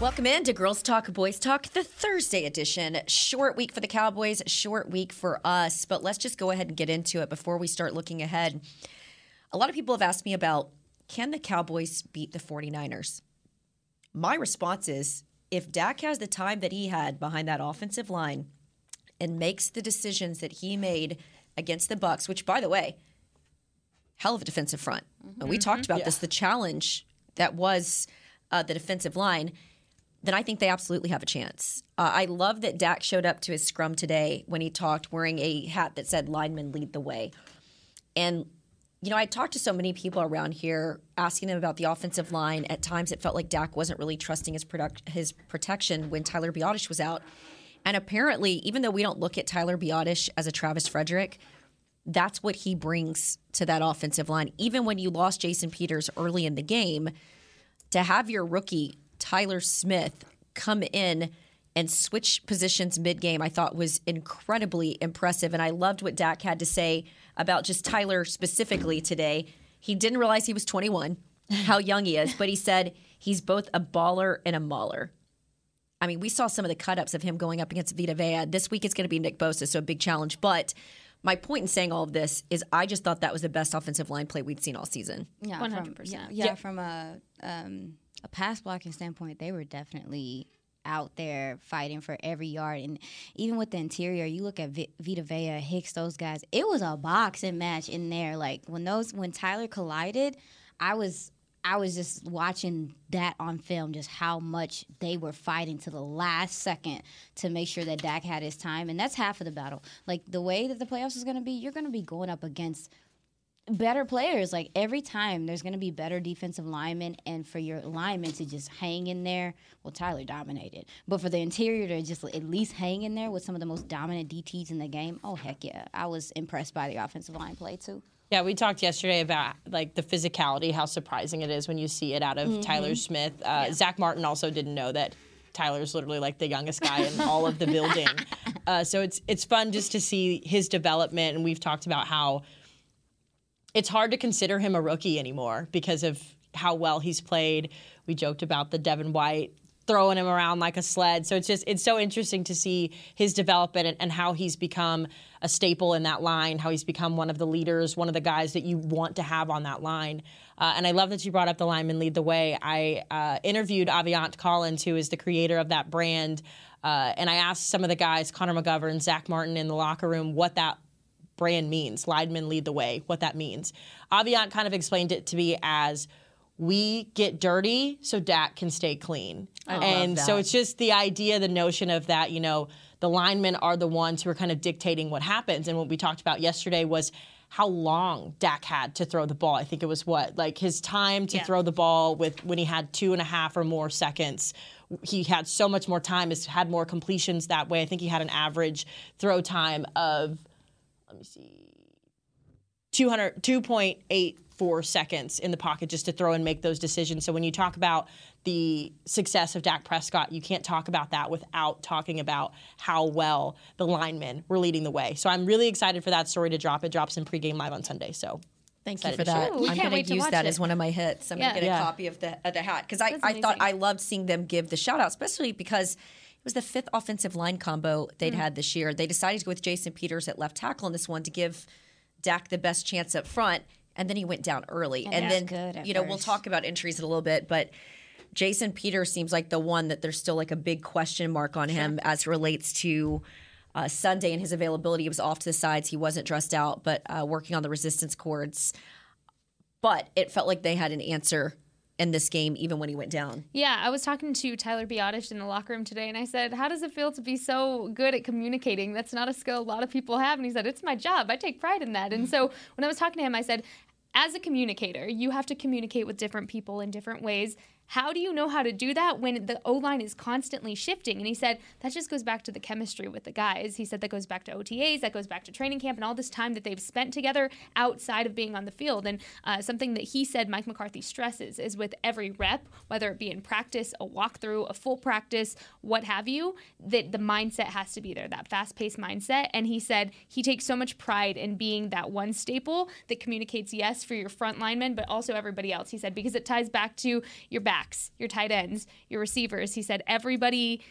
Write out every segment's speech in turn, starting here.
Welcome in to Girls Talk, Boys Talk, the Thursday edition. Short week for the Cowboys, short week for us. But let's just go ahead and get into it before we start looking ahead. A lot of people have asked me about can the Cowboys beat the 49ers? My response is if Dak has the time that he had behind that offensive line and makes the decisions that he made against the Bucks, which by the way, hell of a defensive front. Mm-hmm. We talked about yeah. this, the challenge that was uh, the defensive line then I think they absolutely have a chance. Uh, I love that Dak showed up to his scrum today when he talked wearing a hat that said linemen lead the way. And, you know, I talked to so many people around here asking them about the offensive line. At times it felt like Dak wasn't really trusting his, product, his protection when Tyler Biadasz was out. And apparently, even though we don't look at Tyler Biadasz as a Travis Frederick, that's what he brings to that offensive line. Even when you lost Jason Peters early in the game, to have your rookie Tyler Smith come in and switch positions mid game, I thought was incredibly impressive. And I loved what Dak had to say about just Tyler specifically today. He didn't realize he was 21, how young he is, but he said he's both a baller and a mauler. I mean, we saw some of the cut ups of him going up against Vita Vea. This week it's going to be Nick Bosa, so a big challenge. But my point in saying all of this is I just thought that was the best offensive line play we'd seen all season. Yeah, 100%. From, yeah, yeah, yeah, from a. Um, a pass blocking standpoint, they were definitely out there fighting for every yard. And even with the interior, you look at v- Vita Vea, Hicks, those guys, it was a boxing match in there. Like when those when Tyler collided, I was I was just watching that on film, just how much they were fighting to the last second to make sure that Dak had his time. And that's half of the battle. Like the way that the playoffs is gonna be, you're gonna be going up against better players. Like every time, there's going to be better defensive linemen, and for your linemen to just hang in there. Well, Tyler dominated, but for the interior to just at least hang in there with some of the most dominant DTs in the game. Oh heck yeah, I was impressed by the offensive line play too. Yeah, we talked yesterday about like the physicality, how surprising it is when you see it out of mm-hmm. Tyler Smith. Uh, yeah. Zack Martin also didn't know that Tyler's literally like the youngest guy in all of the building. Uh, so it's it's fun just to see his development, and we've talked about how it's hard to consider him a rookie anymore because of how well he's played. We joked about the Devin White throwing him around like a sled. So it's just it's so interesting to see his development and, and, how he's become a staple in that line, how he's become one of the leaders, one of the guys that you want to have on that line. Uh, and I love that you brought up the lineman lead the way. I uh, interviewed Aviante Collins, who is the creator of that brand. Uh, and I asked some of the guys, Connor McGovern, Zack Martin, in the locker room, what that brand means. Linemen lead the way, what that means. Aviante kind of explained it to me as we get dirty so Dak can stay clean. I and so it's just the idea, the notion of that, you know, the linemen are the ones who are kind of dictating what happens. And what we talked about yesterday was how long Dak had to throw the ball. I think it was what, like his time to yeah. throw the ball with when he had two and a half or more seconds. He had so much more time, is had more completions that way. I think he had an average throw time of let me see, 200, 2.84 seconds in the pocket just to throw and make those decisions. So when you talk about the success of Dak Prescott, you can't talk about that without talking about how well the linemen were leading the way. So I'm really excited for that story to drop. It drops in pregame live on Sunday. So Thank you for that. Ooh, I'm going to use that it. as one of my hits. I'm yeah. going to get yeah. a copy of the of the hat because I, I thought I loved seeing them give the shout out, especially because it was the fifth offensive line combo they'd mm. had this year. They decided to go with Jason Peters at left tackle in this one to give Dak the best chance up front, and then he went down early. And, and then, you know, we we'll talk about injuries in a little bit, but Jason Peters seems like the one that there's still like a big question mark on him sure. as relates to. Uh, Sunday and his availability. He was off to the sides. He wasn't dressed out, but uh, working on the resistance cords. But it felt like they had an answer in this game, even when he went down. Yeah, I was talking to Tyler Biadasz in the locker room today, and I said, "How does it feel to be so good at communicating? That's not a skill a lot of people have." And he said, "It's my job. I take pride in that." And so when I was talking to him, I said, "As a communicator, you have to communicate with different people in different ways." How do you know how to do that when the O line is constantly shifting? And he said that just goes back to the chemistry with the guys. He said that goes back to OTAs, that goes back to training camp, and all this time that they've spent together outside of being on the field. And uh, something that he said Mike McCarthy stresses is with every rep, whether it be in practice, a walkthrough, a full practice, what have you, that the mindset has to be there, that fast paced mindset. And he said he takes so much pride in being that one staple that communicates yes for your front linemen, but also everybody else. He said because it ties back to your back backs, your tight ends, your receivers. He said everybody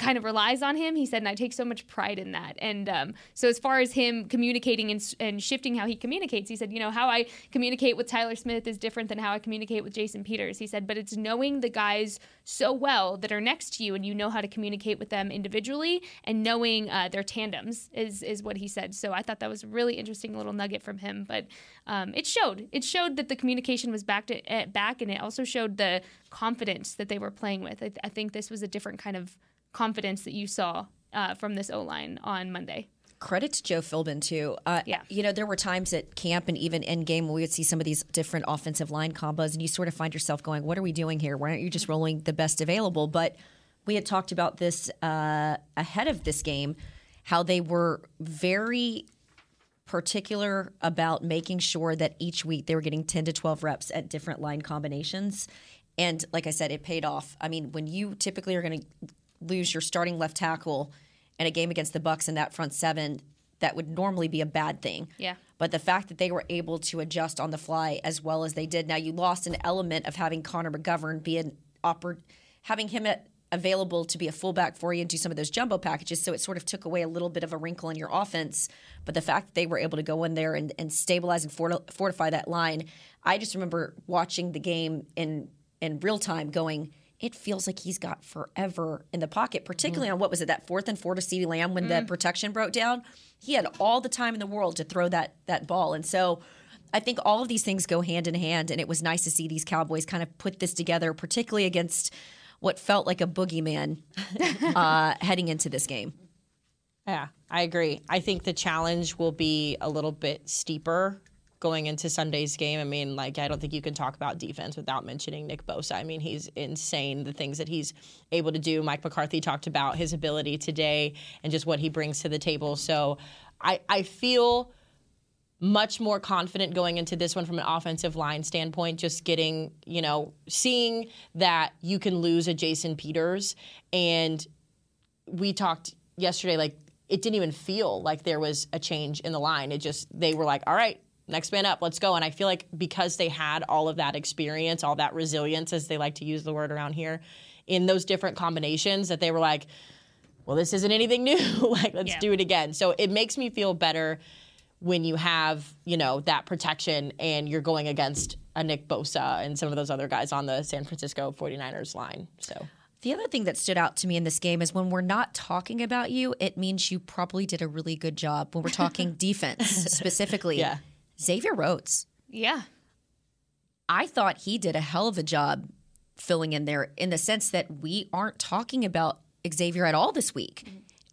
kind of relies on him. He said, and I take so much pride in that. And um, so, as far as him communicating and, and, shifting how he communicates, he said, you know, how I communicate with Tyler Smith is different than how I communicate with Jason Peters. He said, but it's knowing the guys so well that are next to you and you know how to communicate with them individually and knowing uh, their tandems is, is what he said. So, I thought that was a really interesting little nugget from him. But um, it showed. It showed that the communication was back to uh, back, and it also showed the confidence that they were playing with. I, th- I think this was a different kind of confidence that you saw uh, from this O line on Monday. Credit to Joe Philbin too. Uh, yeah, you know there were times at camp and even in game when we would see some of these different offensive line combos, and you sort of find yourself going, "What are we doing here? Why aren't you just rolling the best available?" But we had talked about this uh, ahead of this game, how they were very particular about making sure that each week they were getting 10 to 12 reps at different line combinations. And like I said, it paid off. I mean, when you typically are going to lose your starting left tackle in a game against the Bucks in that front seven, that would normally be a bad thing. Yeah. But the fact that they were able to adjust on the fly as well as they did. Now you lost an element of having Connor McGovern be an oper- having him at, available to be a fullback for you and do some of those jumbo packages. So it sort of took away a little bit of a wrinkle in your offense. But the fact that they were able to go in there and, and stabilize and fortify that line, I just remember watching the game in in real time, going it feels like he's got forever in the pocket, particularly mm. on what was it, that fourth and four to CeeDee Lamb when mm. the protection broke down. He had all the time in the world to throw that that ball. And so I think all of these things go hand in hand, and it was nice to see these Cowboys kind of put this together, particularly against what felt like a boogeyman uh, heading into this game. Yeah, I agree. I think the challenge will be a little bit steeper going into Sunday's game. I mean, like, I don't think you can talk about defense without mentioning Nick Bosa. I mean, he's insane, the things that he's able to do. Mike McCarthy talked about his ability today and just what he brings to the table. So I, I feel much more confident going into this one from an offensive line standpoint, just getting, you know, seeing that you can lose a Jason Peters. And we talked yesterday, like, it didn't even feel like there was a change in the line. It just, they were like, all right, next man up, let's go. And I feel like because they had all of that experience, all that resilience, as they like to use the word around here, in those different combinations, that they were like, well, this isn't anything new. like, let's yeah. do it again. So it makes me feel better when you have, you know, that protection and you're going against a Nick Bosa and some of those other guys on the San Francisco 49ers line. So. The other thing that stood out to me in this game is when we're not talking about you, it means you probably did a really good job. When we're talking defense specifically, yeah. Xavier Rhodes. Yeah. I thought he did a hell of a job filling in there in the sense that we aren't talking about Xavier at all this week.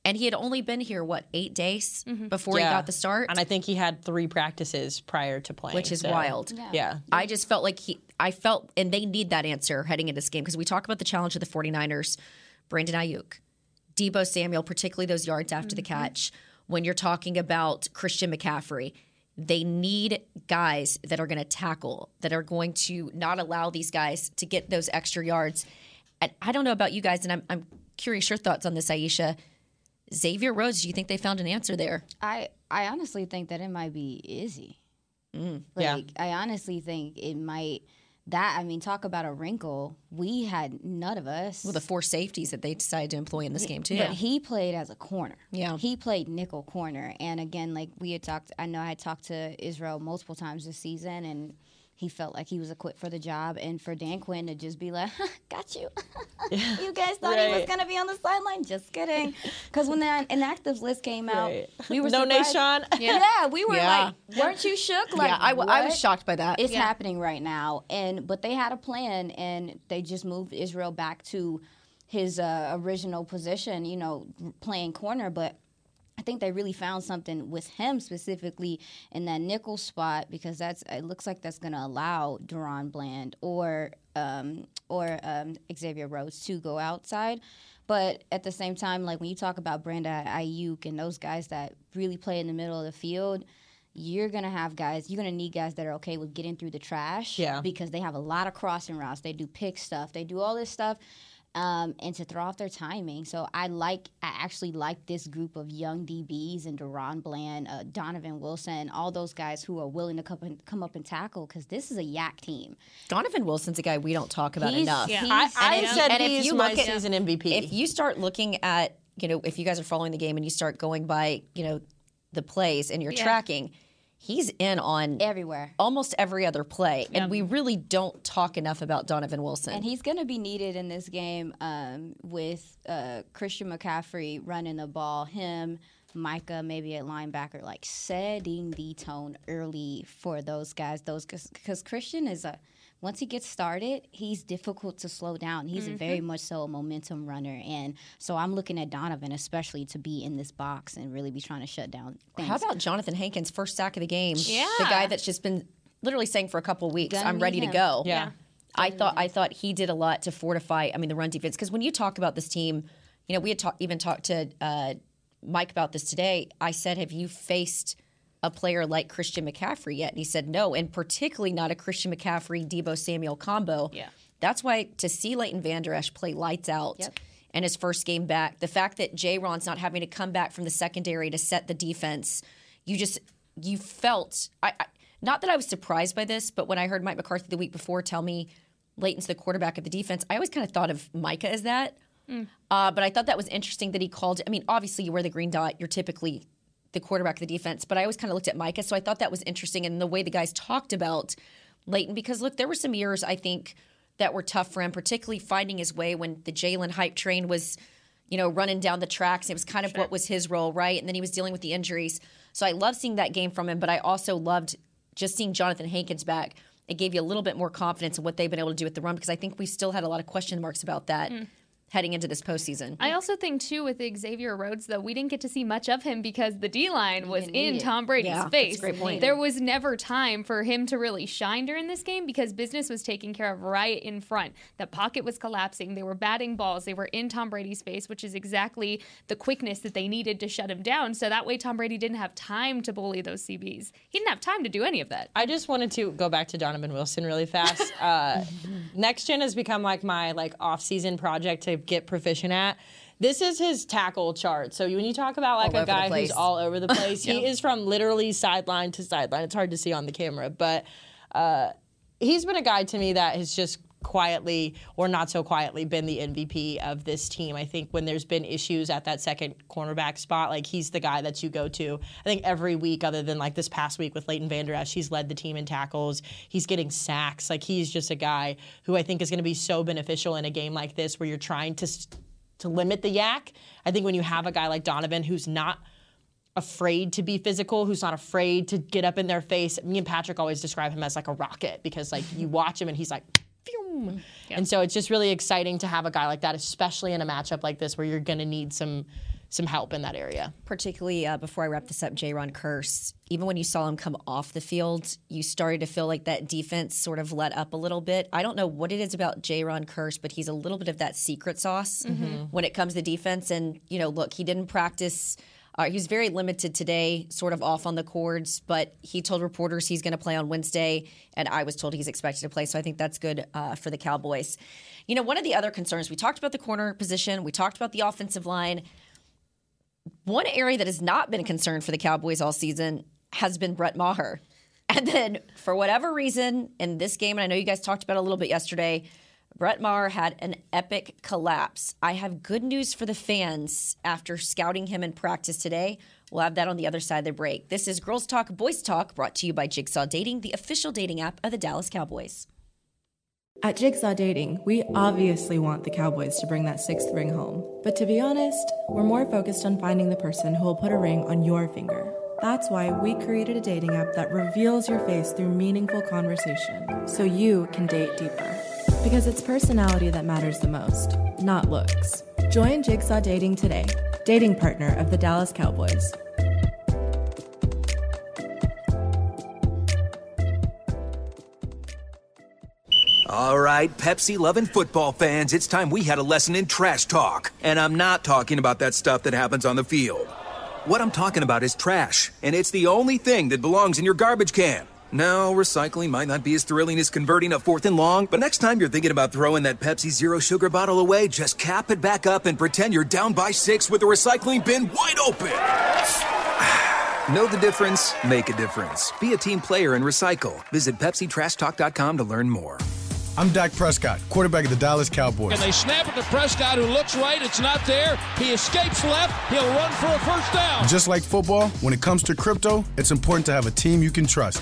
And he had only been here, what, eight days mm-hmm. before yeah. he got the start? And I think he had three practices prior to playing. Which is so. wild. Yeah. yeah. I just felt like he, I felt, and they need that answer heading into this game because we talk about the challenge of the 49ers, Brandon Aiyuk, Deebo Samuel, particularly those yards after mm-hmm. the catch. When you're talking about Christian McCaffrey, they need guys that are going to tackle, that are going to not allow these guys to get those extra yards. And I don't know about you guys, and I'm, I'm curious your thoughts on this, Aisha. Xavier Rhodes, do you think they found an answer there? I, I honestly think that it might be Izzy. Mm, like, yeah. I honestly think it might – that I mean, talk about a wrinkle. We had none of us. Well, the four safeties that they decided to employ in this game too. But he played as a corner. Yeah, he played nickel corner. And again, like we had talked, I know I had talked to Israel multiple times this season, and he felt like he was equipped for the job, and for Dan Quinn to just be like, "Got you, you guys thought right. he was gonna be on the sideline." Just kidding. Because when that inactives list came out, right. we were no nation. Yeah. yeah, we were yeah. like, "Weren't you shook?" Like, yeah, I, w- I was shocked by that. It's yeah. happening right now, and but they had a plan, and they just moved Israel back to his uh, original position. You know, playing corner, but I think they really found something with him specifically in that nickel spot because that's it looks like that's going to allow DaRon Bland or um, or um, Xavier Rhodes to go outside. But at the same time, like when you talk about Brandon Aiyuk and those guys that really play in the middle of the field, you're gonna have guys. You're gonna need guys that are okay with getting through the trash. Yeah. Because they have a lot of crossing routes. They do pick stuff. They do all this stuff um, and to throw off their timing. So I like, I actually like this group of young DBs and DaRon Bland, uh, Donovan Wilson, all those guys who are willing to come, and, come up and tackle because this is a YAC team. Donovan Wilson's a guy we don't talk about He's- enough. Yeah. I, I And if- said and if he's you my look at- season MVP. If you start looking at, you know, if you guys are following the game and you start going by, you know, the plays and you're Yeah. tracking, he's in on Everywhere. almost every other play. And we really don't talk enough about Donovan Wilson. And he's going to be needed in this game um, with uh, Christian McCaffrey running the ball, him, Micah maybe at linebacker, like setting the tone early for those guys. Those because Christian is a once he gets started, he's difficult to slow down. He's a very much so a momentum runner, and so I'm looking at Donovan especially to be in this box and really be trying to shut down. Things. How about Johnathan Hankins, first sack of the game? Yeah. The guy that's just been literally saying for a couple weeks, Gonna I'm need ready to him. go. Yeah. I thought I thought he did a lot to fortify. I mean, the run defense. Because when you talk about this team, you know, we had talk, even talked to uh, Mike about this today. I said, "Have you faced a player like Christian McCaffrey yet?" And he said, "No, and particularly not a Christian McCaffrey Deebo Samuel combo." Yeah. That's why to see Leighton Vander Esch play lights out Yep. in his first game back, the fact that Jayron's not having to come back from the secondary to set the defense, you just you felt I, I not that I was surprised by this, but when I heard Mike McCarthy the week before tell me Leighton's the quarterback of the defense, I always kind of thought of Micah as that. Uh, but I thought that was interesting that he called. I mean, obviously you wear the green dot, you're typically the quarterback of the defense. But I always kind of looked at Micah, so I thought that was interesting, and the way the guys talked about Leighton because look, there were some years I think that were tough for him, particularly finding his way when the Jaylon hype train was, you know, running down the tracks. It was kind of what was his role, right? And then he was dealing with the injuries. So I love seeing that game from him, but I also loved just seeing Johnathan Hankins back. It gave you a little bit more confidence in what they've been able to do with the run because I think we still had a lot of question marks about that mm. Heading into this postseason. I also think too with Xavier Rhodes though we didn't get to see much of him because the D line was in Tom Brady's Yeah, that's a face. great point. There was never time for him to really shine during this game because business was taken care of right in front. The pocket was collapsing. They were batting balls. They were in Tom Brady's face, which is exactly the quickness that they needed to shut him down. So that way Tom Brady didn't have time to bully those CBs. He didn't have time to do any of that. I just wanted to go back to Donovan Wilson really fast. Uh, Next Gen has become like my like off-season project to get proficient at. This is his tackle chart. So when you talk about like All a guy who's all over the place, he is from literally sideline to sideline. It's hard to see on the camera, but uh, he's been a guy to me that has just quietly or not so quietly been the MVP of this team. I think when there's been issues at that second cornerback spot, like he's the guy that you go to. I think every week, other than like this past week with Leighton Vander Esch, he's led the team in tackles. He's getting sacks. Like he's just a guy who I think is going to be so beneficial in a game like this where you're trying to to limit the YAC. I think when you have a guy like Donovan who's not afraid to be physical, who's not afraid to get up in their face. Me and Patrick always describe him as like a rocket because like you watch him and he's like Phew. and so it's just really exciting to have a guy like that, especially in a matchup like this where you're going to need some some help in that area. particularly uh, before I wrap this up, Jayron Kearse, even when you saw him come off the field, you started to feel like that defense sort of let up a little bit. I don't know what it is about Jayron Kearse, but he's a little bit of that secret sauce when it comes to defense. And, you know, look, he didn't practice. Uh, very limited today, sort of off on the cords, but he told reporters he's going to play on Wednesday, and I was told he's expected to play. So I think that's good uh, for the Cowboys. You know, one of the other concerns, we talked about the corner position, we talked about the offensive line. One area that has not been a concern for the Cowboys all season has been Brett Maher. And then, for whatever reason, in this game, and I know you guys talked about a little bit yesterday, Brett Maher had an epic collapse. I have good news for the fans after scouting him in practice today. We'll have that on the other side of the break. This is Girls Talk, Boys Talk, brought to you by Jigsaw Dating, the official dating app of the Dallas Cowboys. At Jigsaw Dating, we obviously want the Cowboys to bring that sixth ring home. But to be honest, we're more focused on finding the person who will put a ring on your finger. That's why we created a dating app that reveals your face through meaningful conversation, so you can date deeper. Because it's personality that matters the most, not looks. Join Jigsaw Dating today. dating partner of the Dallas Cowboys. All right, Pepsi loving football fans, it's time we had a lesson in trash talk. And I'm not talking about that stuff that happens on the field. What I'm talking about is trash, and it's the only thing that belongs in your garbage can. No, recycling might not be as thrilling as converting a fourth and long, but next time you're thinking about throwing that Pepsi Zero Sugar bottle away, just cap it back up and pretend you're down by six with the recycling bin wide open. know the difference? Make a difference. Be a team player and recycle. Visit PepsiTrashTalk.com to learn more. I'm Dak Prescott, quarterback of the Dallas Cowboys. And they snap it to Prescott, who looks right. It's not there. He escapes left. He'll run for a first down. Just like football, when it comes to crypto, it's important to have a team you can trust.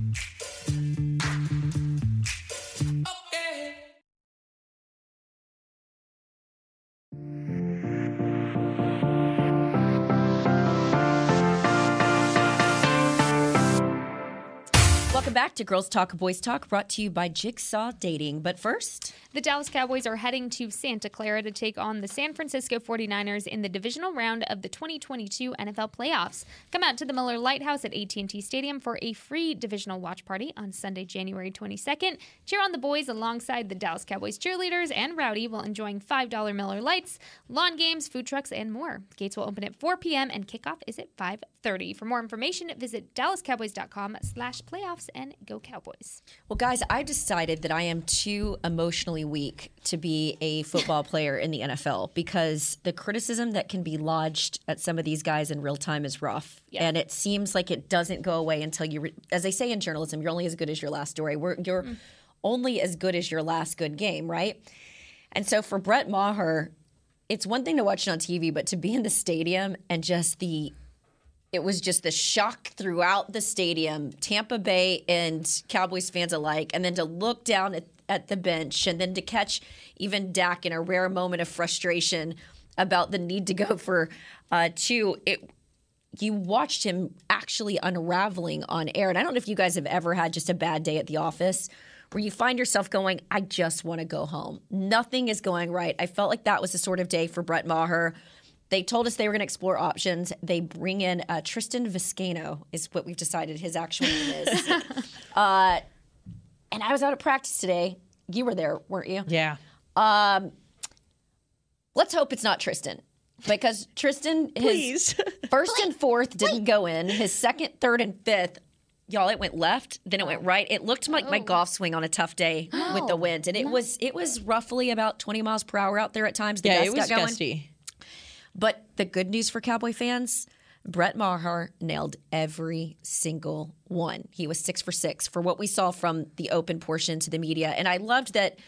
Welcome back to Girls Talk Boys Talk, brought to you by Jigsaw Dating. But first, The Dallas Cowboys are heading to Santa Clara to take on the San Francisco 49ers in the divisional round of the 2022 NFL playoffs. Come out to the Miller Lite House at AT&T Stadium for a free divisional watch party on Sunday, January 22nd. Cheer on the boys alongside the Dallas Cowboys cheerleaders and Rowdy while enjoying $5 Miller Lites, lawn games, food trucks, and more. Gates will open at 4 p.m. and kickoff is at 5:30. For more information, visit dallascowboys.com/playoffs and go Cowboys. well, guys, I've decided that I am too emotionally weak to be a football player in the NFL because the criticism that can be lodged at some of these guys in real time is rough. Yeah. And it seems like it doesn't go away until you, re- as they say in journalism, you're only as good as your last story. We're, you're mm. only as good as your last good game, right? And so for Brett Maher, it's one thing to watch it on TV, but to be in the stadium and just the it was just the shock throughout the stadium, Tampa Bay and Cowboys fans alike, and then to look down at, at the bench and then to catch even Dak in a rare moment of frustration about the need to go for uh, two. It you watched him actually unraveling on air, and I don't know if you guys have ever had just a bad day at the office where you find yourself going, I just want to go home. Nothing is going right. I felt like that was the sort of day for Brett Maher. They told us they were going to explore options. They bring in uh, Tristan Vizcaino, is what we've decided his actual name is. uh, and I was out at practice today. You were there, weren't you? Yeah. Let's hope it's not Tristan. Because Tristan, his Please. first and fourth didn't go in. His second, third, and fifth, y'all, it went left, then it went right. It looked like my golf swing on a tough day with the wind, and it was it was roughly about twenty miles per hour out there at times. The Yeah, it was got going. gusty. But the good news for Cowboy fans, Brett Maher nailed every single one. He was six for six for what we saw from the open portion to the media. And I loved that,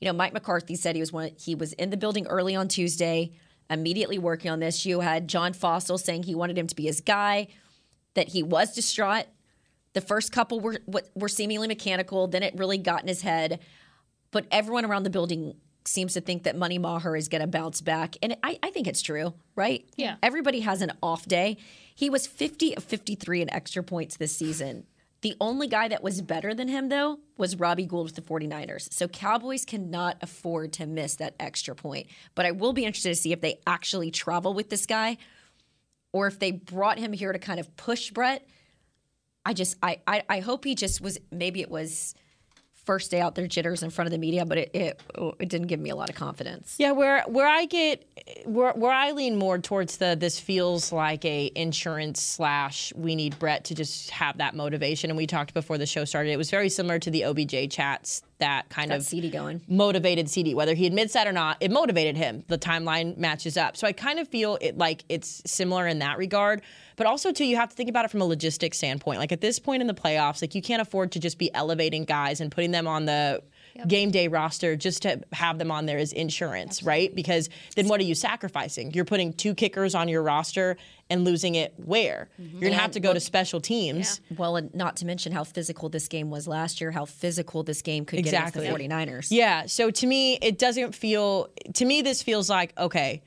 you know, Mike McCarthy said he was one he was in the building early on Tuesday, immediately working on this. You had John Fassel saying he wanted him to be his guy, that he was distraught. The first couple were were seemingly mechanical, then it really got in his head. But everyone around the building seems to think that Money Maher is going to bounce back. And I, I think it's true, right? Yeah. Everybody has an off day. He was 50 of 53 in extra points this season. The only guy that was better than him, though, was Robbie Gould with the 49ers. So Cowboys cannot afford to miss that extra point. But I will be interested to see if they actually travel with this guy or if they brought him here to kind of push Brett. I just, I, I, I hope he just was, maybe it was first day out there jitters in front of the media, but it, it, oh, it didn't give me a lot of confidence. Yeah, where where I get where where I lean more towards the this feels like a insurance slash we need Brett to just have that motivation. And we talked before the show started. It was very similar to the OBJ chats that kind Got of CeeDee going. motivated CeeDee. Whether he admits that or not, it motivated him. The timeline matches up. So I kind of feel it like it's similar in that regard. But also too, you have to think about it from a logistics standpoint. Like at this point in the playoffs, like you can't afford to just be elevating guys and putting them on the game day roster just to have them on there as insurance, right? Because then what are you sacrificing? You're putting two kickers on your roster and losing it where? Mm-hmm. You're gonna have to go to special teams. Well, and not to mention how physical this game was last year, how physical this game could Exactly. get against the 49ers. Yeah. So to me, it doesn't feel. To me, this feels like okay,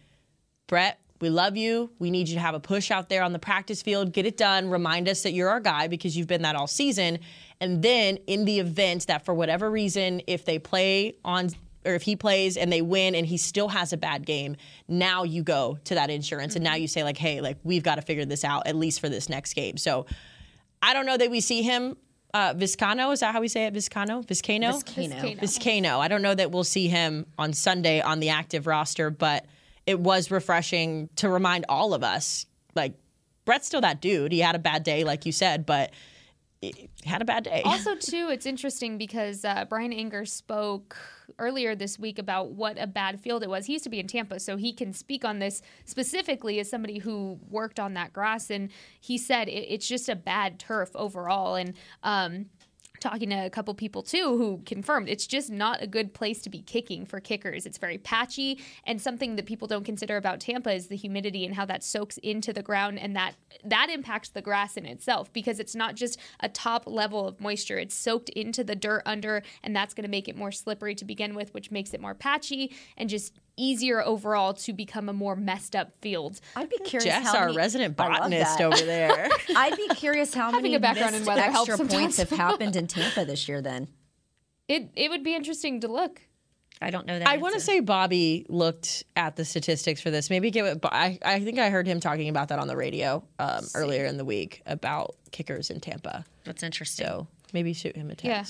Brett. We love you. We need you to have a push out there on the practice field. Get it done. Remind us that you're our guy because you've been that all season. And then in the event that for whatever reason, if they play on or if he plays and they win and he still has a bad game, now you go to that insurance and now you say like, hey, like we've got to figure this out at least for this next game. So I don't know that we see him. Uh, Viscano, is that how we say it? Viscano? Viscano? Viscano. Viscano. I don't know that we'll see him on Sunday on the active roster, but it was refreshing to remind all of us like, Brett's still that dude. He had a bad day, like you said, but he had a bad day. also too it's interesting because uh, bryan anger spoke earlier this week about what a bad field it was. He used to be in tampa so he can speak on this specifically as somebody who worked on that grass. And he said it, it's just a bad turf overall. And um, talking to a couple people too who confirmed it's just not a good place to be kicking for kickers. It's very patchy, and something that people don't consider about Tampa is the humidity and how that soaks into the ground, and that that impacts the grass in itself because it's not just a top level of moisture; it's soaked into the dirt under, and that's going to make it more slippery to begin with, which makes it more patchy and just easier overall to become a more messed up field. I'd be curious Jess, how our many- resident botanist over there. I'd be curious how Having many a background in missed weather helps extra points have happened in Tampa this year. Then It it would be interesting to look. I don't know that. I want to say Bobby looked at the statistics for this. Maybe give it. I I think I heard him talking about that on the radio um, earlier in the week about kickers in Tampa. that's interesting. So maybe shoot him a Yeah.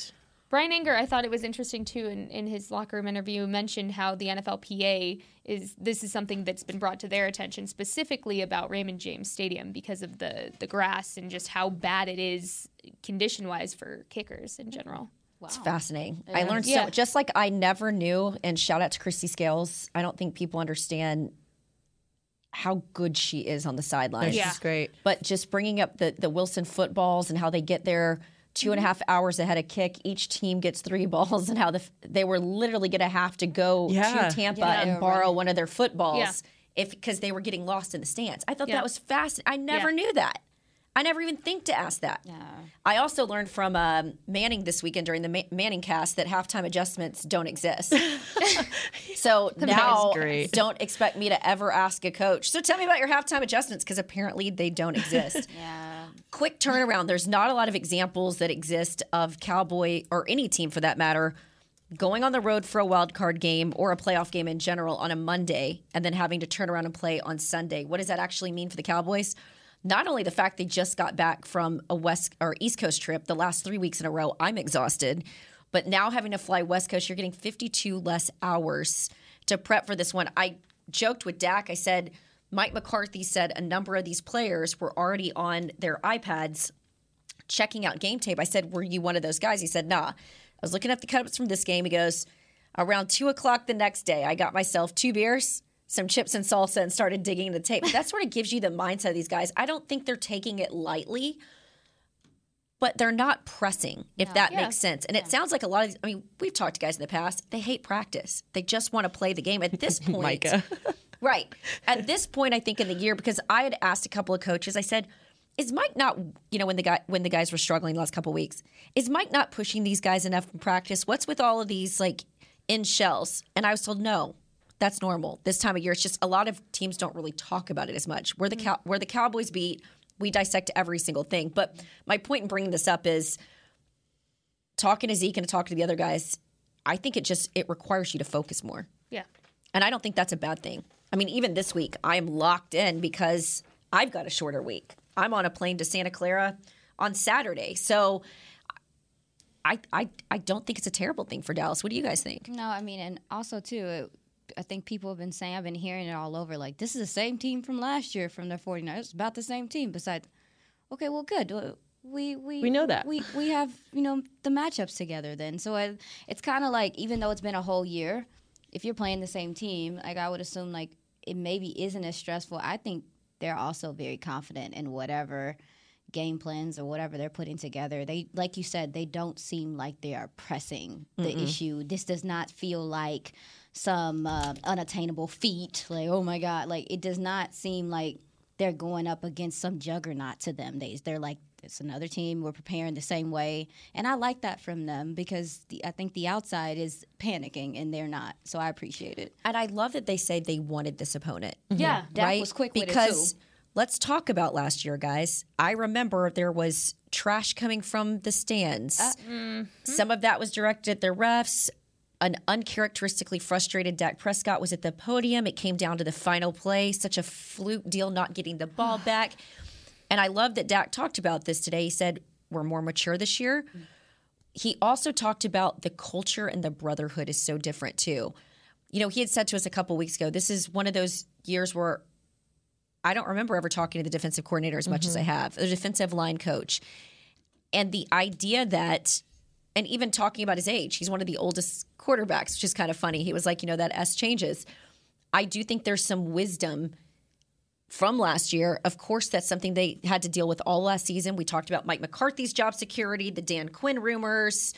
Text. Bryan Anger, I thought it was interesting too in, in his locker room interview, mentioned how the NFLPA is this is something that's been brought to their attention specifically about Raymond James Stadium because of the the grass and just how bad it is condition wise for kickers in general. It's fascinating. I learned Yeah. so just like I never knew. And shout out to Kristi Scales. I don't think people understand how good she is on the sidelines. Yeah. She's great. But just bringing up the the Wilson footballs and how they get there two and a half hours ahead of kick. Each team gets three balls, and how the, they were literally going to have to go Yeah. to Tampa Yeah, and right. borrow one of their footballs Yeah. if because they were getting lost in the stands. I thought Yeah. that was fascinating. I never Yeah. knew that. I never even think to ask that. I also learned from um, Manning this weekend during the Ma- ManningCast that halftime adjustments don't exist. so now don't expect me to ever ask a coach. So tell me about your halftime adjustments because apparently they don't exist. Yeah. Quick turnaround. There's not a lot of examples that exist of Cowboy or any team for that matter going on the road for a wild card game or a playoff game in general on a Monday and then having to turn around and play on Sunday. What does that actually mean for the Cowboys? Not only the fact they just got back from a west or east coast trip the last 3 weeks in a row, I'm exhausted, but now having to fly west coast, you're getting 52 less hours to prep for this one. I joked with Dak. I said Mike McCarthy said a number of these players were already on their iPads checking out game tape. I said, Were you one of those guys? He said, Nah. I was looking up the cutups from this game. He goes, Around two o'clock the next day, I got myself two beers, some chips and salsa, and started digging the tape. That sort of gives you the mindset of these guys. I don't think they're taking it lightly, but they're not pressing, if that Yeah. makes sense. And it sounds like a lot of these, I mean, we've talked to guys in the past, they hate practice. They just want to play the game. At this point, Micah. Right. At this point, I think in the year, because I had asked a couple of coaches, I said, "Is Mike not, you know, when the guy when the guys were struggling the last couple of weeks, is Mike not pushing these guys enough in practice? What's with all of these like in shells?" And I was told, "No, that's normal. This time of year, it's just a lot of teams don't really talk about it as much. Where the mm. cow, where the Cowboys beat, we dissect every single thing. But my point in bringing this up is talking to Zeke and talking to the other guys. I think it just it requires you to focus more." Yeah. And I don't think that's a bad thing. I mean, even this week, I am locked in because I've got a shorter week. I'm on a plane to Santa Clara on Saturday. So I, I, I don't think it's a terrible thing for Dallas. What do you guys think? No, I mean, and also too, it, I think people have been saying, I've been hearing it all over. Like this is the same team from last year from the 49ers. It's about the same team. Besides, okay, well, good. We we We know that. we we have you know the matchups together. Then, so I, it's kind of like even though it's been a whole year, if you're playing the same team, like I would assume like it maybe isn't as stressful. I think they're also very confident in whatever game plans or whatever they're putting together. They like you said, they don't seem like they are pressing the Mm-mm. issue. This does not feel like some uh, unattainable feat. Like oh my god, like it does not seem like they're going up against some juggernaut to them. They they're like it's another team. We're preparing the same way, and I like that from them because the, I think the outside is panicking and they're not. So I appreciate it. And I love that they say they wanted this opponent. Mm-hmm. Yeah, Dak right? was quick with because too. let's talk about last year, guys. I remember there was trash coming from the stands. Uh, mm-hmm. Some of that was directed at the refs. An uncharacteristically frustrated Dak Prescott was at the podium. It came down to the final play, such a fluke deal, not getting the ball back. And I love that Dak talked about this today. He said, We're more mature this year. He also talked about the culture and the brotherhood is so different too. You know, he had said to us a couple weeks ago, this is one of those years where I don't remember ever talking to the defensive coordinator as much as I mm-hmm. have, the defensive line coach. And the idea that, and even talking about his age, he's one of the oldest quarterbacks, which is kind of funny. He was like, you know, that S changes. I do think there's some wisdom from last year. Of course, that's something they had to deal with all last season. We talked about Mike McCarthy's job security, the Dan Quinn rumors.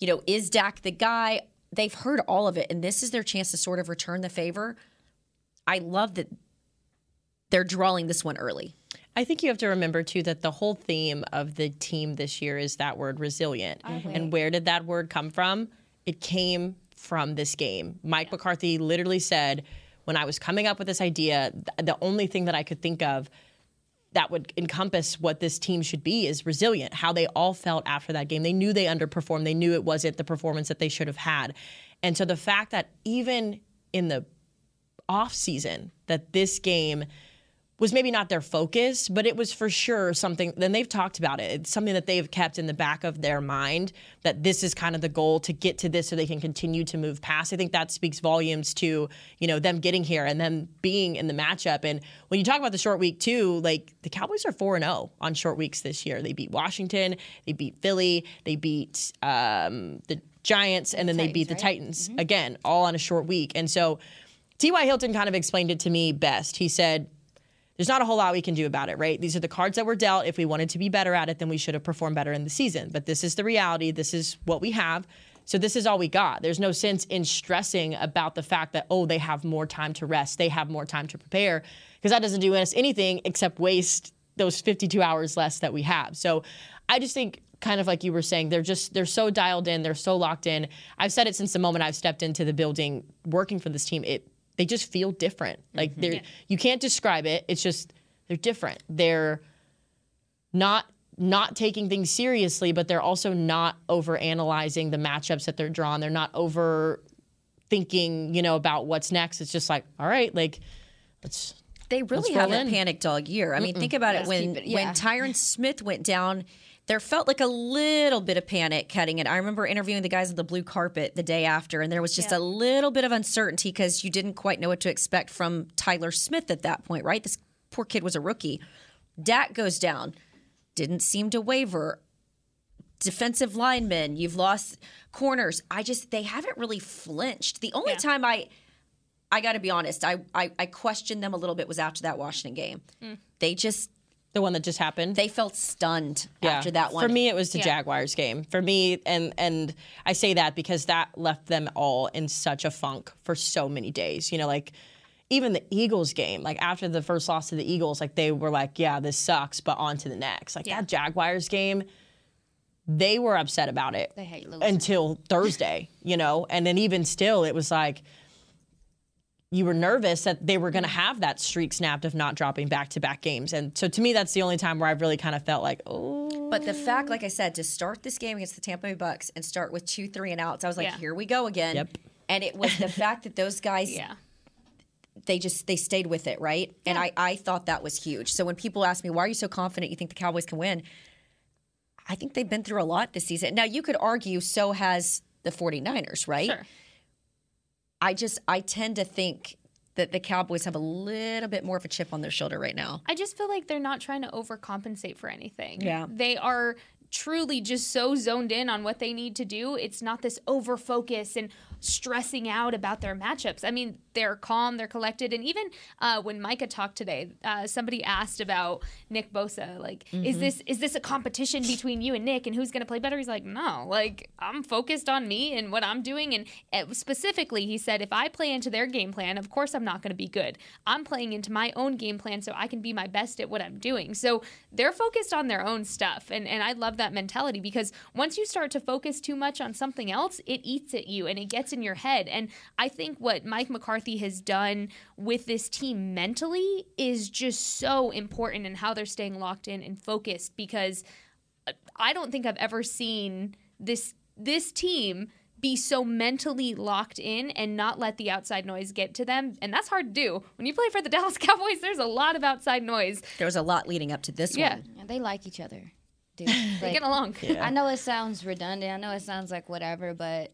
You know, is Dak the guy? They've heard all of it, and this is their chance to sort of return the favor. I love that they're drawing this one early. I think you have to remember too that the whole theme of the team this year is that word resilient. And where did that word come from? It came from this game. Mike McCarthy literally said, when I was coming up with this idea, th- the only thing that I could think of that would encompass what this team should be is resilient. How they all felt after that game. They knew they underperformed. They knew it wasn't the performance that they should have had. And so the fact that even in the off season that this game was maybe not their focus, but it was for sure something. Then they've talked about it. It's something that they've kept in the back of their mind that this is kind of the goal to get to this, so they can continue to move past. I think that speaks volumes to you know them getting here and them being in the matchup. And when you talk about the short week too, like the Cowboys are four and zero on short weeks this year. They beat Washington, they beat Philly, they beat um, the Giants, and then they beat the Titans again, all on a short week. And so T.Y. Hilton kind of explained it to me best. He said, there's not a whole lot we can do about it, right? These are the cards that were dealt. If we wanted to be better at it, then we should have performed better in the season. But this is the reality. This is what we have. So this is all we got. There's no sense in stressing about the fact that, oh, they have more time to rest, they have more time to prepare, because that doesn't do us anything except waste those 52 hours less that we have. So I just think kind of like you were saying they're just they're so dialed in they're so locked in i've said it since the moment i've stepped into the building working for this team it they just feel different like mm-hmm. they're you can't describe it it's just they're different they're not not taking things seriously but they're also not over analyzing the matchups that they're drawn they're not over thinking you know about what's next it's just like all right like let's They really Let's haven't in. panicked all year. I mean, Mm-mm. think about Let's it when keep it- when yeah. Tyron Smith went down. There felt like a little bit of panic cutting it. I remember interviewing the guys on the blue carpet the day after, and there was just a little bit of uncertainty because you didn't quite know what to expect from Tyler Smith at that point, right? This poor kid was a rookie. Dak goes down, didn't seem to waver. Defensive linemen, you've lost corners. I just they haven't really flinched. The only time I I got to be honest, I, I I questioned them a little bit was after that Washington game. Mm. They just the one that just happened. They felt stunned after that one. For me, it was the Yeah. Jaguars game. For me, and and I say that because that left them all in such a funk for so many days. You know, like even the Eagles game, like after the first loss to the Eagles, like they were like, yeah, this sucks, but on to the next. Like that Jaguars game, they were upset about it They hate losing. until Thursday, you know, and then even still, it was like you were nervous that they were going to have that streak snapped of not dropping back to back games. And so to me, that's the only time where I've really kind of felt like, oh. But the fact, like I said, to start this game against the Tampa Bay Bucks and start with two, three, and outs, I was like, Yeah. here we go again. Yep. And it was the fact that those guys, Yeah. they just they stayed with it, right? And I I thought that was huge. So when people ask me, why are you so confident you think the Cowboys can win? I think they've been through a lot this season. Now you could argue so has the 49ers, right? Sure. I just I tend to think that the Cowboys have a little bit more of a chip on their shoulder right now. I just feel like they're not trying to overcompensate for anything. Yeah. They are truly just so zoned in on what they need to do. It's not this over focus and stressing out about their matchups. I mean, they're calm, they're collected, and even uh, when Micah talked today, uh, somebody asked about Nick Bosa, like, Mm-hmm. is this is this a competition between you and Nick, and who's going to play better? He's like, no, like I'm focused on me and what I'm doing, and uh, specifically, he said, if I play into their game plan, of course I'm not going to be good. I'm playing into my own game plan so I can be my best at what I'm doing. So they're focused on their own stuff, and and I love that mentality because once you start to focus too much on something else, it eats at you and it gets in your head. And I think what Mike McCarthy has done with this team mentally is just so important in how they're staying locked in and focused because uh, I don't think I've ever seen this this team be so mentally locked in and not let the outside noise get to them. And that's hard to do. When you play for the Dallas Cowboys, there's a lot of outside noise. There was a lot leading up to this Yeah. one. Yeah, they like each other. Dude. They get along. I know it sounds redundant. I know it sounds like whatever, but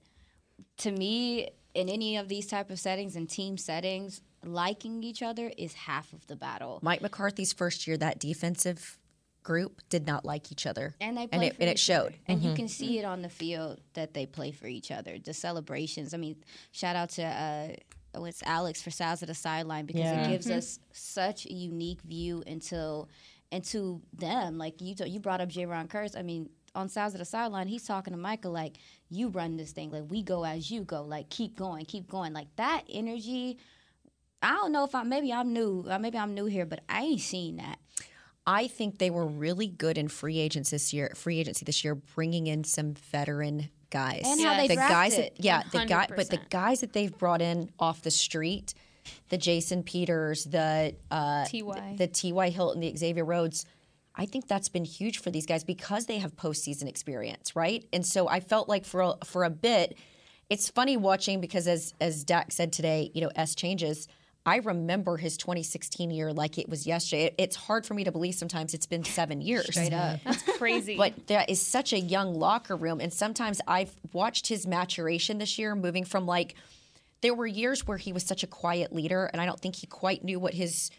to me, in any of these type of settings and team settings, liking each other is half of the battle. Mike McCarthy's first year, that defensive group did not like each other, And they and it, for and it each showed. other. And you can see it on the field that they play for each other. The celebrations. I mean, shout out to uh, oh, it's Alex for Sounds of the Sideline because Yeah. it gives us such a unique view into into them. Like you, t- you brought up Jayron Kearse. I mean, on Sounds of the Sideline, he's talking to Micah like, "You run this thing. Like we go as you go. Like keep going, keep going. Like that energy." I don't know if I maybe I'm new. uh, Maybe I'm new here, but I ain't seen that. I think they were really good in free agents this year. Free agency this year, bringing in some veteran guys. And how they the guys drafted. that yeah, the guy, but the guys that they've brought in off the street, the Jason Peters, the uh, T.Y.. the T.Y. Hilton, the Xavier Rhodes. I think that's been huge for these guys because they have postseason experience, right? And so I felt like for a, for a bit, it's funny watching because as as Dak said today, you know, S changes. I remember his 2016 year like it was yesterday. It- it's hard for me to believe sometimes it's been seven years. Straight up. That's crazy. But that is such a young locker room. And sometimes I've watched his maturation this year, moving from like, there were years where he was such a quiet leader, and I don't think he quite knew what his,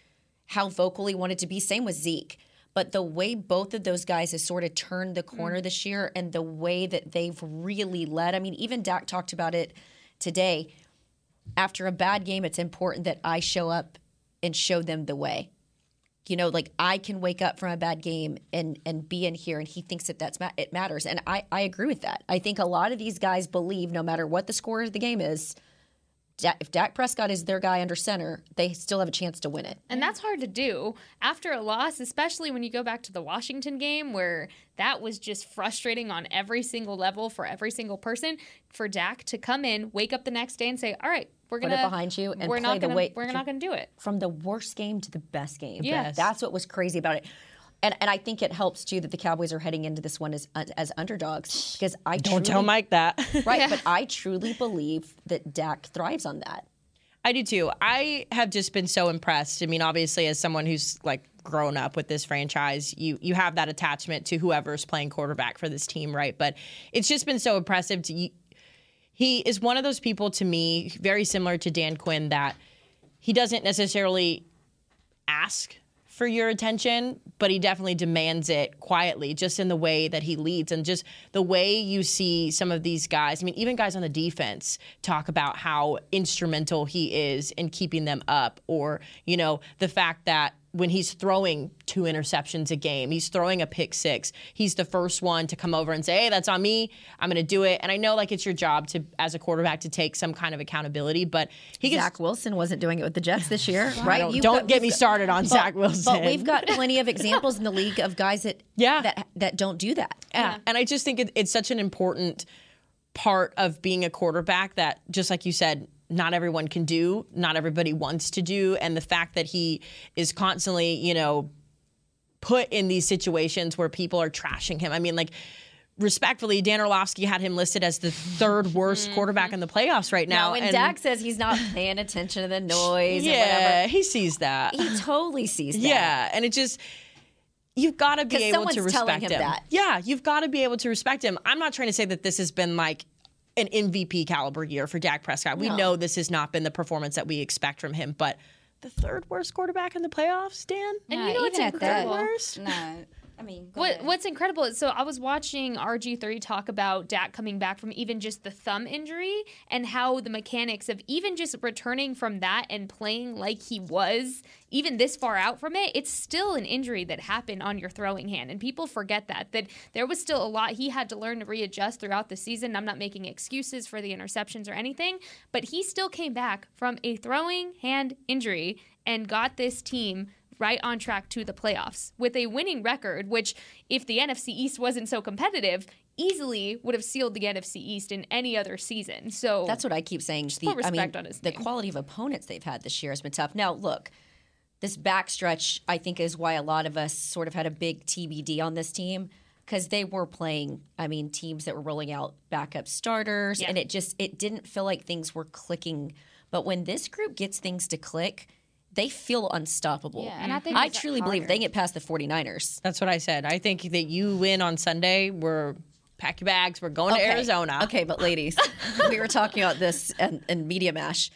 how vocal he wanted to be. Same with Zeke. But the way both of those guys have sort of turned the mm. corner this year and the way that they've really led. I mean, even Dak talked about it today. After a bad game, it's important that I show up and show them the way you know like i can wake up from a bad game and and be in here and he thinks that that's ma- it matters and i i agree with that i think a lot of these guys believe no matter what the score of the game is Da- if Dak Prescott is their guy under center, they still have a chance to win it. And that's hard to do after a loss, especially when you go back to the Washington game where that was just frustrating on every single level for every single person. For Dak to come in, wake up the next day and say, "All right, we're gonna put it behind you and we're play not gonna, way we're not gonna do it." from the worst game to the best game. Yes. that's what was crazy about it. And, and I think it helps too that the Cowboys are heading into this one as as underdogs because I Don't tell Mike that. right, but I truly believe that Dak thrives on that. I do too. I have just been so impressed. I mean, obviously, as someone who's like grown up with this franchise, you you have that attachment to whoever's playing quarterback for this team, right? But it's just been so impressive. To he is one of those people to me, very similar to Dan Quinn, that he doesn't necessarily ask for your attention, but he definitely demands it quietly, just in the way that he leads and just the way you see some of these guys. I mean, even guys on the defense talk about how instrumental he is in keeping them up, or, you know, the fact that when he's throwing two interceptions a game, he's throwing a pick six. He's the first one to come over and say, "Hey, that's on me. I'm going to do it." And I know, like, it's your job to, as a quarterback, to take some kind of accountability. But he gets Zach Wilson wasn't doing it with the Jets this year, right? don't, don't got- get me started on Zach Wilson. But we've got plenty of examples in the league of guys that Yeah. that that don't do that. Yeah. And I just think it, it's such an important part of being a quarterback that, just like you said, not everyone can do, not everybody wants to do. And the fact that he is constantly, you know, put in these situations where people are trashing him. I mean, like, respectfully, Dan Orlovsky had him listed as the third worst mm-hmm. quarterback in the playoffs right now. Now, when and Dak says he's not paying attention to the noise yeah, and whatever, he sees that. he totally sees that. Yeah, and it just you've got to be able to respect him him. that. Yeah, you've got to be able to respect him. I'm not trying to say that this has been like an MVP caliber year for Dak Prescott. We No. know this has not been the performance that we expect from him, but the third worst quarterback in the playoffs, Dan? And Nah, you know what's even at that, incredible? Worst? Nah, I mean, go What ahead. What's incredible is so I was watching RG3 talk about Dak coming back from even just the thumb injury and how the mechanics of even just returning from that and playing like he was even this far out from it, it's still an injury that happened on your throwing hand. And people forget that that there was still a lot he had to learn to readjust throughout the season. I'm not making excuses for the interceptions or anything, but he still came back from a throwing hand injury and got this team right on track to the playoffs with a winning record, which, if the NFC East wasn't so competitive, easily would have sealed the NFC East in any other season. So That's what I keep saying. The, I mean, respect on his the name. quality of opponents they've had this year has been tough. Now, look, this backstretch, I think, is why a lot of us sort of had a big TBD on this team because they were playing. I mean, teams that were rolling out backup starters, Yeah. and it just it didn't feel like things were clicking. But when this group gets things to click. They feel unstoppable. Yeah, and I mm-hmm. think I truly believe they get past the 49ers. That's what I said. I think that you win on Sunday. We're pack your bags. We're going to Arizona. Okay, but ladies, we were talking about this and, and Media Mash.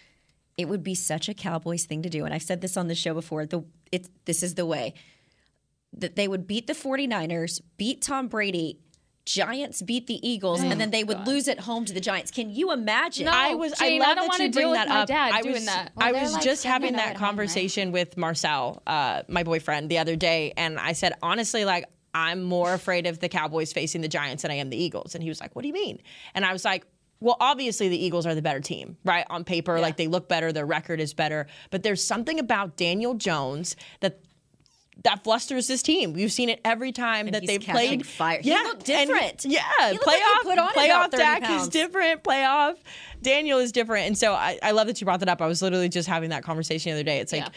It would be such a Cowboys thing to do, and I've said this on the show before. The it this is the way that they would beat the 49ers, beat Tom Brady, Giants beat the Eagles, and then they would lose at home to the Giants. Can you imagine? No, I was. Jane, I I love don't that wanna you deal bring that up. dad I doing was. that. I Well, they're was like just having oh that at home, right? conversation with Marcel, uh, my boyfriend, the other day, and I said honestly, like I'm more afraid of the Cowboys facing the Giants than I am the Eagles. And he was like, "What do you mean?" And I was like. Well, obviously the Eagles are the better team, right? On paper, like they look better, their record is better. But there's something about Daniel Jones that that flusters this team. We've seen it every time that they've played. fire. He looked and- different. yeah, He playoff like he put on playoff about 30 Dak is different. Playoff Daniel is different, and so I, I love that you brought that up. I was literally just having that conversation the other day. It's like Yeah.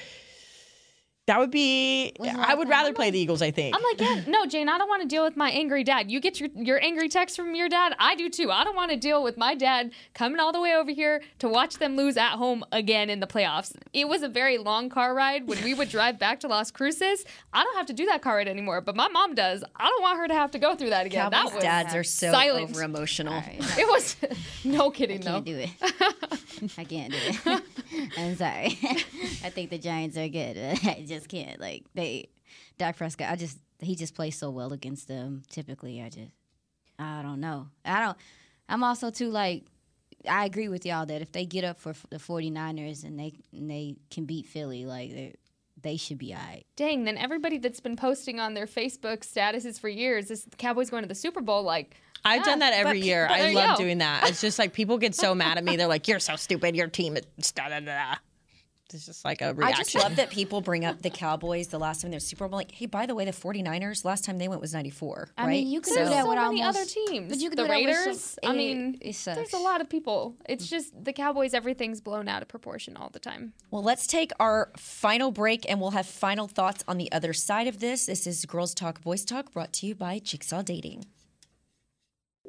That would be. Was I would rather play the Eagles. I think. I'm like, yeah, no, Jane, I don't want to deal with my angry dad. You get your, your angry text from your dad. I do too. I don't want to deal with my dad coming all the way over here to watch them lose at home again in the playoffs. It was a very long car ride when we would drive back to Las Cruces. I don't have to do that car ride anymore, but my mom does. I don't want her to have to go through that again. Cowboys that was dads are so silent. over emotional. All right. It was no kidding though. can't do it. I can't do it. I'm sorry. I think the Giants are good. I just can't. Like they, Dak Prescott. I just he just plays so well against them. Typically, I just I don't know. I don't. I'm also too like. I agree with y'all that if they get up for the 49ers and they and they can beat Philly, like they they should be all right. Dang, then everybody that's been posting on their Facebook statuses for years is the Cowboys going to the Super Bowl. Like, I've yeah, done ah, that every but- year. but I love doing that. It's just like people get so mad at me. They're like, "You're so stupid. Your team is da da da." Da." It's just like a I reaction. just love that people bring up the Cowboys the last time they're Super Bowl. Like, hey, by the way, the 49ers, last time they went was 94, I right? mean, you could So- do that so with many almost- other teams. but you could the do that with Raiders. some- I mean, it there's a lot of people. It's mm. just the Cowboys. Everything's blown out of proportion all the time. Well, let's take our final break and we'll have final thoughts on the other side of this. This is Girls Talk, Boys Talk brought to you by Jigsaw Dating.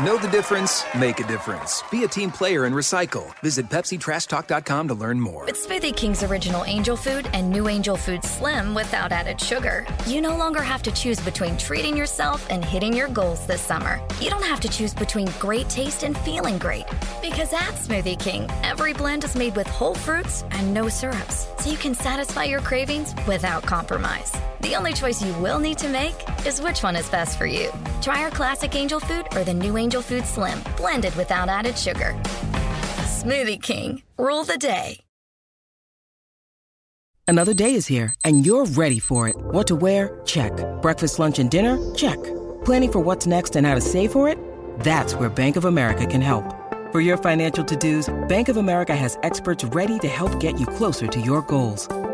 Know the difference? Make a difference. Be a team player and recycle. Visit PepsiTrashTalk.com to learn more. With Smoothie King's original Angel Food and new Angel Food Slim without added sugar, you no longer have to choose between treating yourself and hitting your goals this summer. You don't have to choose between great taste and feeling great. Because at Smoothie King, every blend is made with whole fruits and no syrups, so you can satisfy your cravings without compromise. The only choice you will need to make is which one is best for you. Try our classic Angel Food or the new Angel Food Slim, blended without added sugar. Smoothie King, rule the day. Another day is here, and you're ready for it. What to wear? Check. Breakfast, lunch, and dinner? Check. Planning for what's next and how to save for it? That's where Bank of America can help. For your financial to-dos, Bank of America has experts ready to help get you closer to your goals.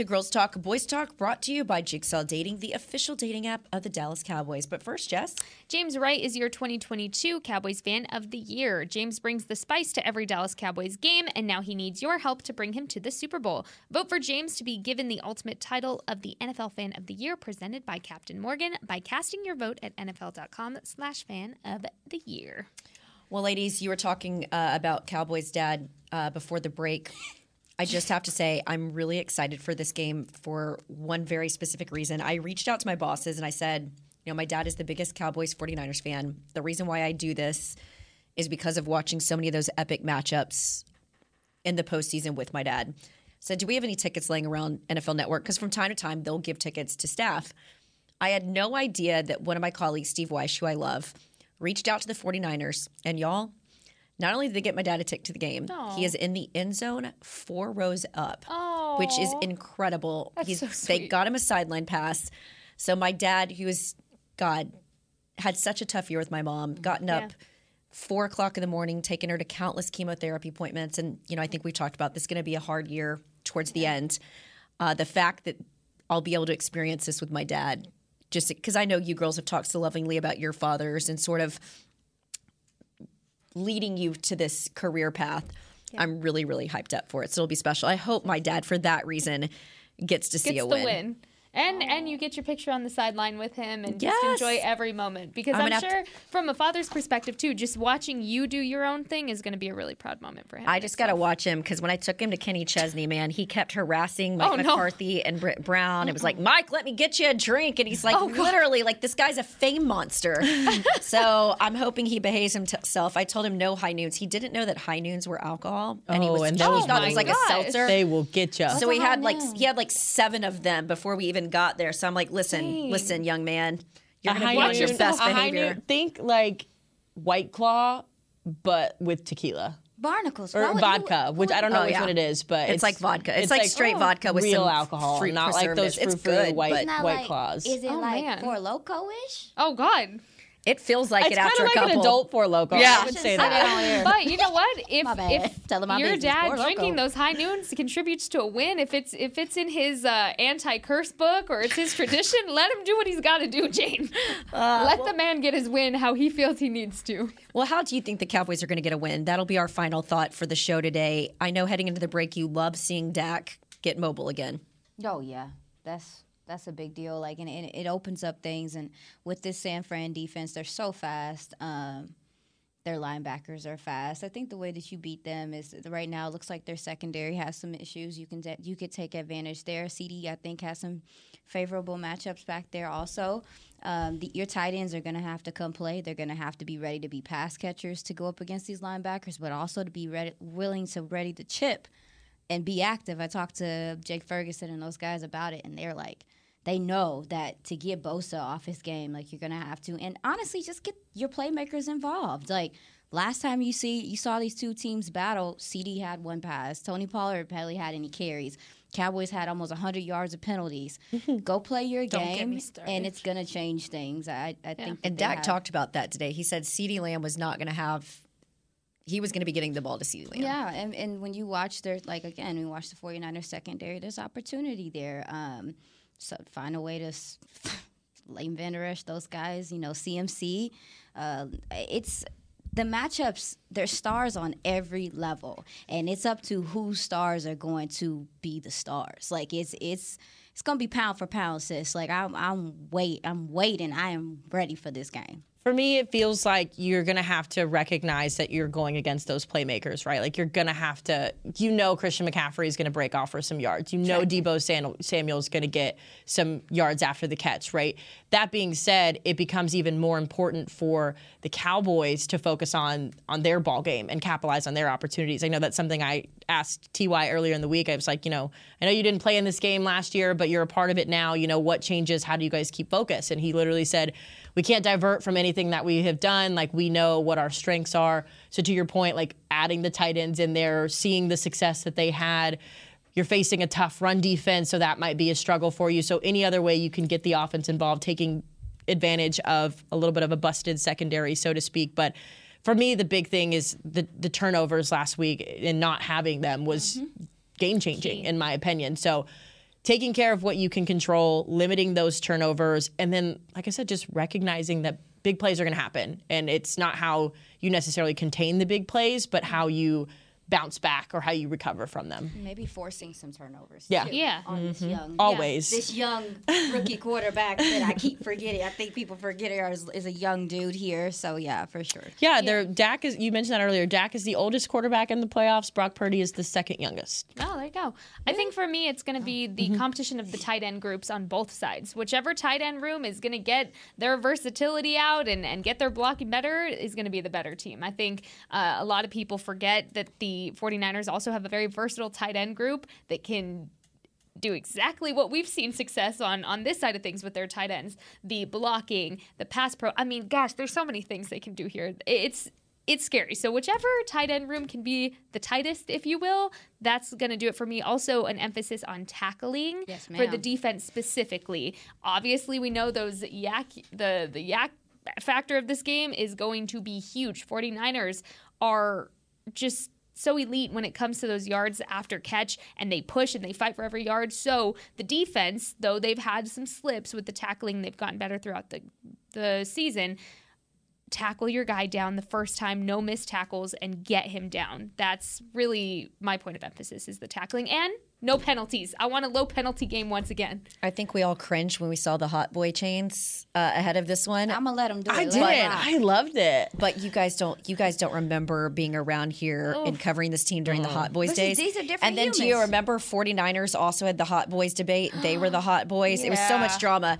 To Girls Talk, Boys Talk, brought to you by Jigsaw Dating, the official dating app of the Dallas Cowboys. But first, Jess. James Wright is your 2022 Cowboys Fan of the Year. James brings the spice to every Dallas Cowboys game, and now he needs your help to bring him to the Super Bowl. Vote for James to be given the ultimate title of the NFL Fan of the Year, presented by Captain Morgan, by casting your vote at NFL.com/slash Fan of the Year. Well, ladies, you were talking uh, about Cowboys' dad uh, before the break. I just have to say, I'm really excited for this game for one very specific reason. I reached out to my bosses and I said, you know, my dad is the biggest Cowboys 49ers fan. The reason why I do this is because of watching so many of those epic matchups in the postseason with my dad. Said, do we have any tickets laying around NFL Network? Because from time to time, they'll give tickets to staff. I had no idea that one of my colleagues, Steve Wyche, who I love, reached out to the 49ers. And y'all, not only did they get my dad a ticket to the game, Aw. he is in the end zone four rows up, which is incredible. That's He's, so They got him a sideline pass. So my dad, who was, God, had such a tough year with my mom, gotten Yeah. up four o'clock in the morning, taking her to countless chemotherapy appointments. And, you know, I think we talked about this going to be a hard year towards the end. Uh, the fact that I'll be able to experience this with my dad, just because I know you girls have talked so lovingly about your fathers and sort of leading you to this career path. I'm really, really hyped up for it. So it'll be special. I hope my dad, for that reason, gets to see Gets a the win. win. And oh. and you get your picture on the sideline with him and Yes. just enjoy every moment because I'm I'm, gonna sure from a father's perspective too, just watching you do your own thing is going to be a really proud moment for him. I just got to watch him because when I took him to Kenny Chesney, man, he kept harassing oh, Mike Oh, no. McCarthy and Britt Brown. It was like, Mike, let me get you a drink. And he's like, Oh, literally, like, this guy's a fame monster. so I'm hoping he behaves himself. I told him no high noons. He didn't know that high noons were alcohol. And he Oh, was, and he those thought it was my like a oh, seltzer. They will get you. so he had like he had like seven of them before we even got there. So I'm like, listen, Dang. listen, young man, you're gonna high be on your noon- best a high behavior. noon- think like White Claw, but with tequila. Barnacles. Or Why would- vodka, who- which I don't know Oh, which yeah. one it is, but It's like vodka. It's like straight oh, vodka with real some alcohol, fruit not like those preservatives. frou It's good, white but- Isn't white like- claws. Is it Oh, like man. Four Loko-ish? Oh God. It feels like it's it kind after of a like couple. an adult Four Loko. Yeah. I would say that. But you know what? If if Telling my your dad drinking those high noons contributes to a win, if it's if it's in his uh, anti-curse book or it's his tradition, let him do what he's got to do, Jane. Uh, let the man get his win how he feels he needs to. Well, how do you think the Cowboys are going to get a win? That'll be our final thought for the show today. I know heading into the break, you love seeing Dak get mobile again. Oh yeah, that's that's a big deal. Like, and it, it opens up things. And with this San Fran defense, they're so fast. Um, their linebackers are fast. I think the way that you beat them is right now it looks like their secondary has some issues. You can you could take advantage there. CeeDee I think has some favorable matchups back there also. Um, the, your tight ends are going to have to come play. They're going to have to be ready to be pass catchers to go up against these linebackers, but also to be ready, willing to ready to chip and be active. I talked to Jake Ferguson and those guys about it, and they're like, they know that to get Bosa off his game, like you're gonna have to, and honestly, just get your playmakers involved. Like last time you see you saw these two teams battle, CeeDee had one pass, Tony Pollard barely had any carries. Cowboys had almost 100 yards of penalties. Go play your game, and it's gonna change things. I, I think. And Dak have- talked about that today. He said CeeDee Lamb was not going to have. He was going to be getting the ball to CeeDee Lamb. Yeah, and, and when you watch their like again, we watch the 49ers secondary, there's opportunity there. Um, so find a way to Leighton Vander Esch, those guys, you know, CMC. Uh, it's the matchups, there's stars on every level. And it's up to whose stars are going to be the stars. Like it's it's it's gonna be pound for pound, sis. Like I'm I'm wait I'm waiting. I am ready for this game. For me, it feels like you're going to have to recognize that you're going against those playmakers, right? Like you're going to have to, you know, Christian McCaffrey is going to break off for some yards. You know, Deebo Samuel is going to get some yards after the catch, right? That being said, it becomes even more important for the Cowboys to focus on on their ball game and capitalize on their opportunities. I know that's something I asked Ty earlier in the week. I was like, you know, I know you didn't play in this game last year, but you're a part of it now. You know, what changes? How do you guys keep focus? And he literally said we can't divert from anything that we have done. Like we know what our strengths are. So to your point, like adding the tight ends in there, seeing the success that they had. You're facing a tough run defense, so that might be a struggle for you. So any other way you can get the offense involved, taking advantage of a little bit of a busted secondary, so to speak. But for me, the big thing is the the turnovers last week and not having them was mm-hmm. game changing in my opinion. So taking care of what you can control, limiting those turnovers, and then, like I said, just recognizing that big plays are going to happen. And it's not how you necessarily contain the big plays, but how you bounce back or how you recover from them. Maybe forcing some turnovers. Yeah. Too, yeah. On mm-hmm. this young. Always. Yeah, this young rookie quarterback that I keep forgetting. I think people forget is, is a young dude here. So, yeah, for sure. Yeah, yeah. There, Dak is, you mentioned that earlier. Dak is the oldest quarterback in the playoffs. Brock Purdy is the second youngest. Oh, there you go. I think for me, it's going to be the mm-hmm. competition of the tight end groups on both sides. Whichever tight end room is going to get their versatility out and, and get their blocking better is going to be the better team. I think uh, a lot of people forget that the 49ers also also have a very versatile tight end group that can do exactly what we've seen success on on this side of things with their tight ends. The blocking the pass pro i mean gosh there's so many things they can do here. It's it's scary. So whichever tight end room can be the tightest if you will that's going to do it for me. Also an emphasis on tackling yes, for the defense specifically. Obviously we know those YAC the the YAC factor of this game is going to be huge. 49ers are just so elite when it comes to those yards after catch and they push and they fight for every yard. So the defense, though they've had some slips with the tackling, they've gotten better throughout the the season. Tackle your guy down the first time, no missed tackles, and get him down. That's really my point of emphasis is the tackling and no penalties. I want a low penalty game once again. I think we all cringed when we saw the hot boy chains uh, ahead of this one. I'm gonna let them do it. I it. did. I loved it. But you guys don't. You guys don't remember being around here and covering this team during the Hot Boys Listen, days. these are different And then do you remember 49ers also had the Hot Boys debate? They were the Hot Boys. It was so much drama.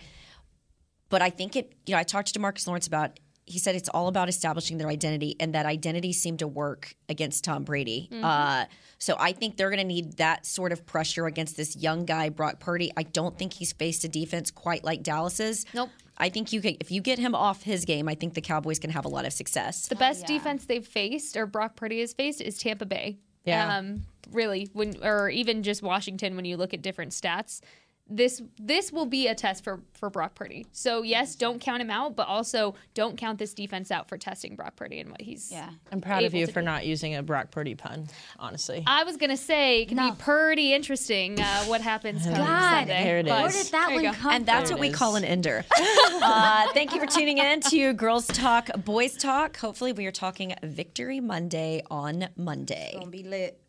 But I think it. You know, I talked to Marcus Lawrence about. He said it's all about establishing their identity, and that identity seemed to work against Tom Brady. Uh, so I think they're going to need that sort of pressure against this young guy, Brock Purdy. I don't think he's faced a defense quite like Dallas's. Nope. I think you can, if you get him off his game, I think the Cowboys can have a lot of success. The best defense they've faced, or Brock Purdy has faced, is Tampa Bay. Yeah. Um, really, when or even just Washington, when you look at different stats, this this will be a test for for Brock Purdy. So yes, don't count him out, but also don't count this defense out for testing Brock Purdy and what he's. Yeah. I'm proud of you for do. not using a Brock Purdy pun, honestly. I was gonna say it can be pretty interesting uh, what happens come God, Sunday. There it but- is. Where did that There one come And that's There what we call an ender. uh, thank you for tuning in to Girls Talk, Boys Talk. Hopefully, we are talking Victory Monday on Monday. Gonna be lit.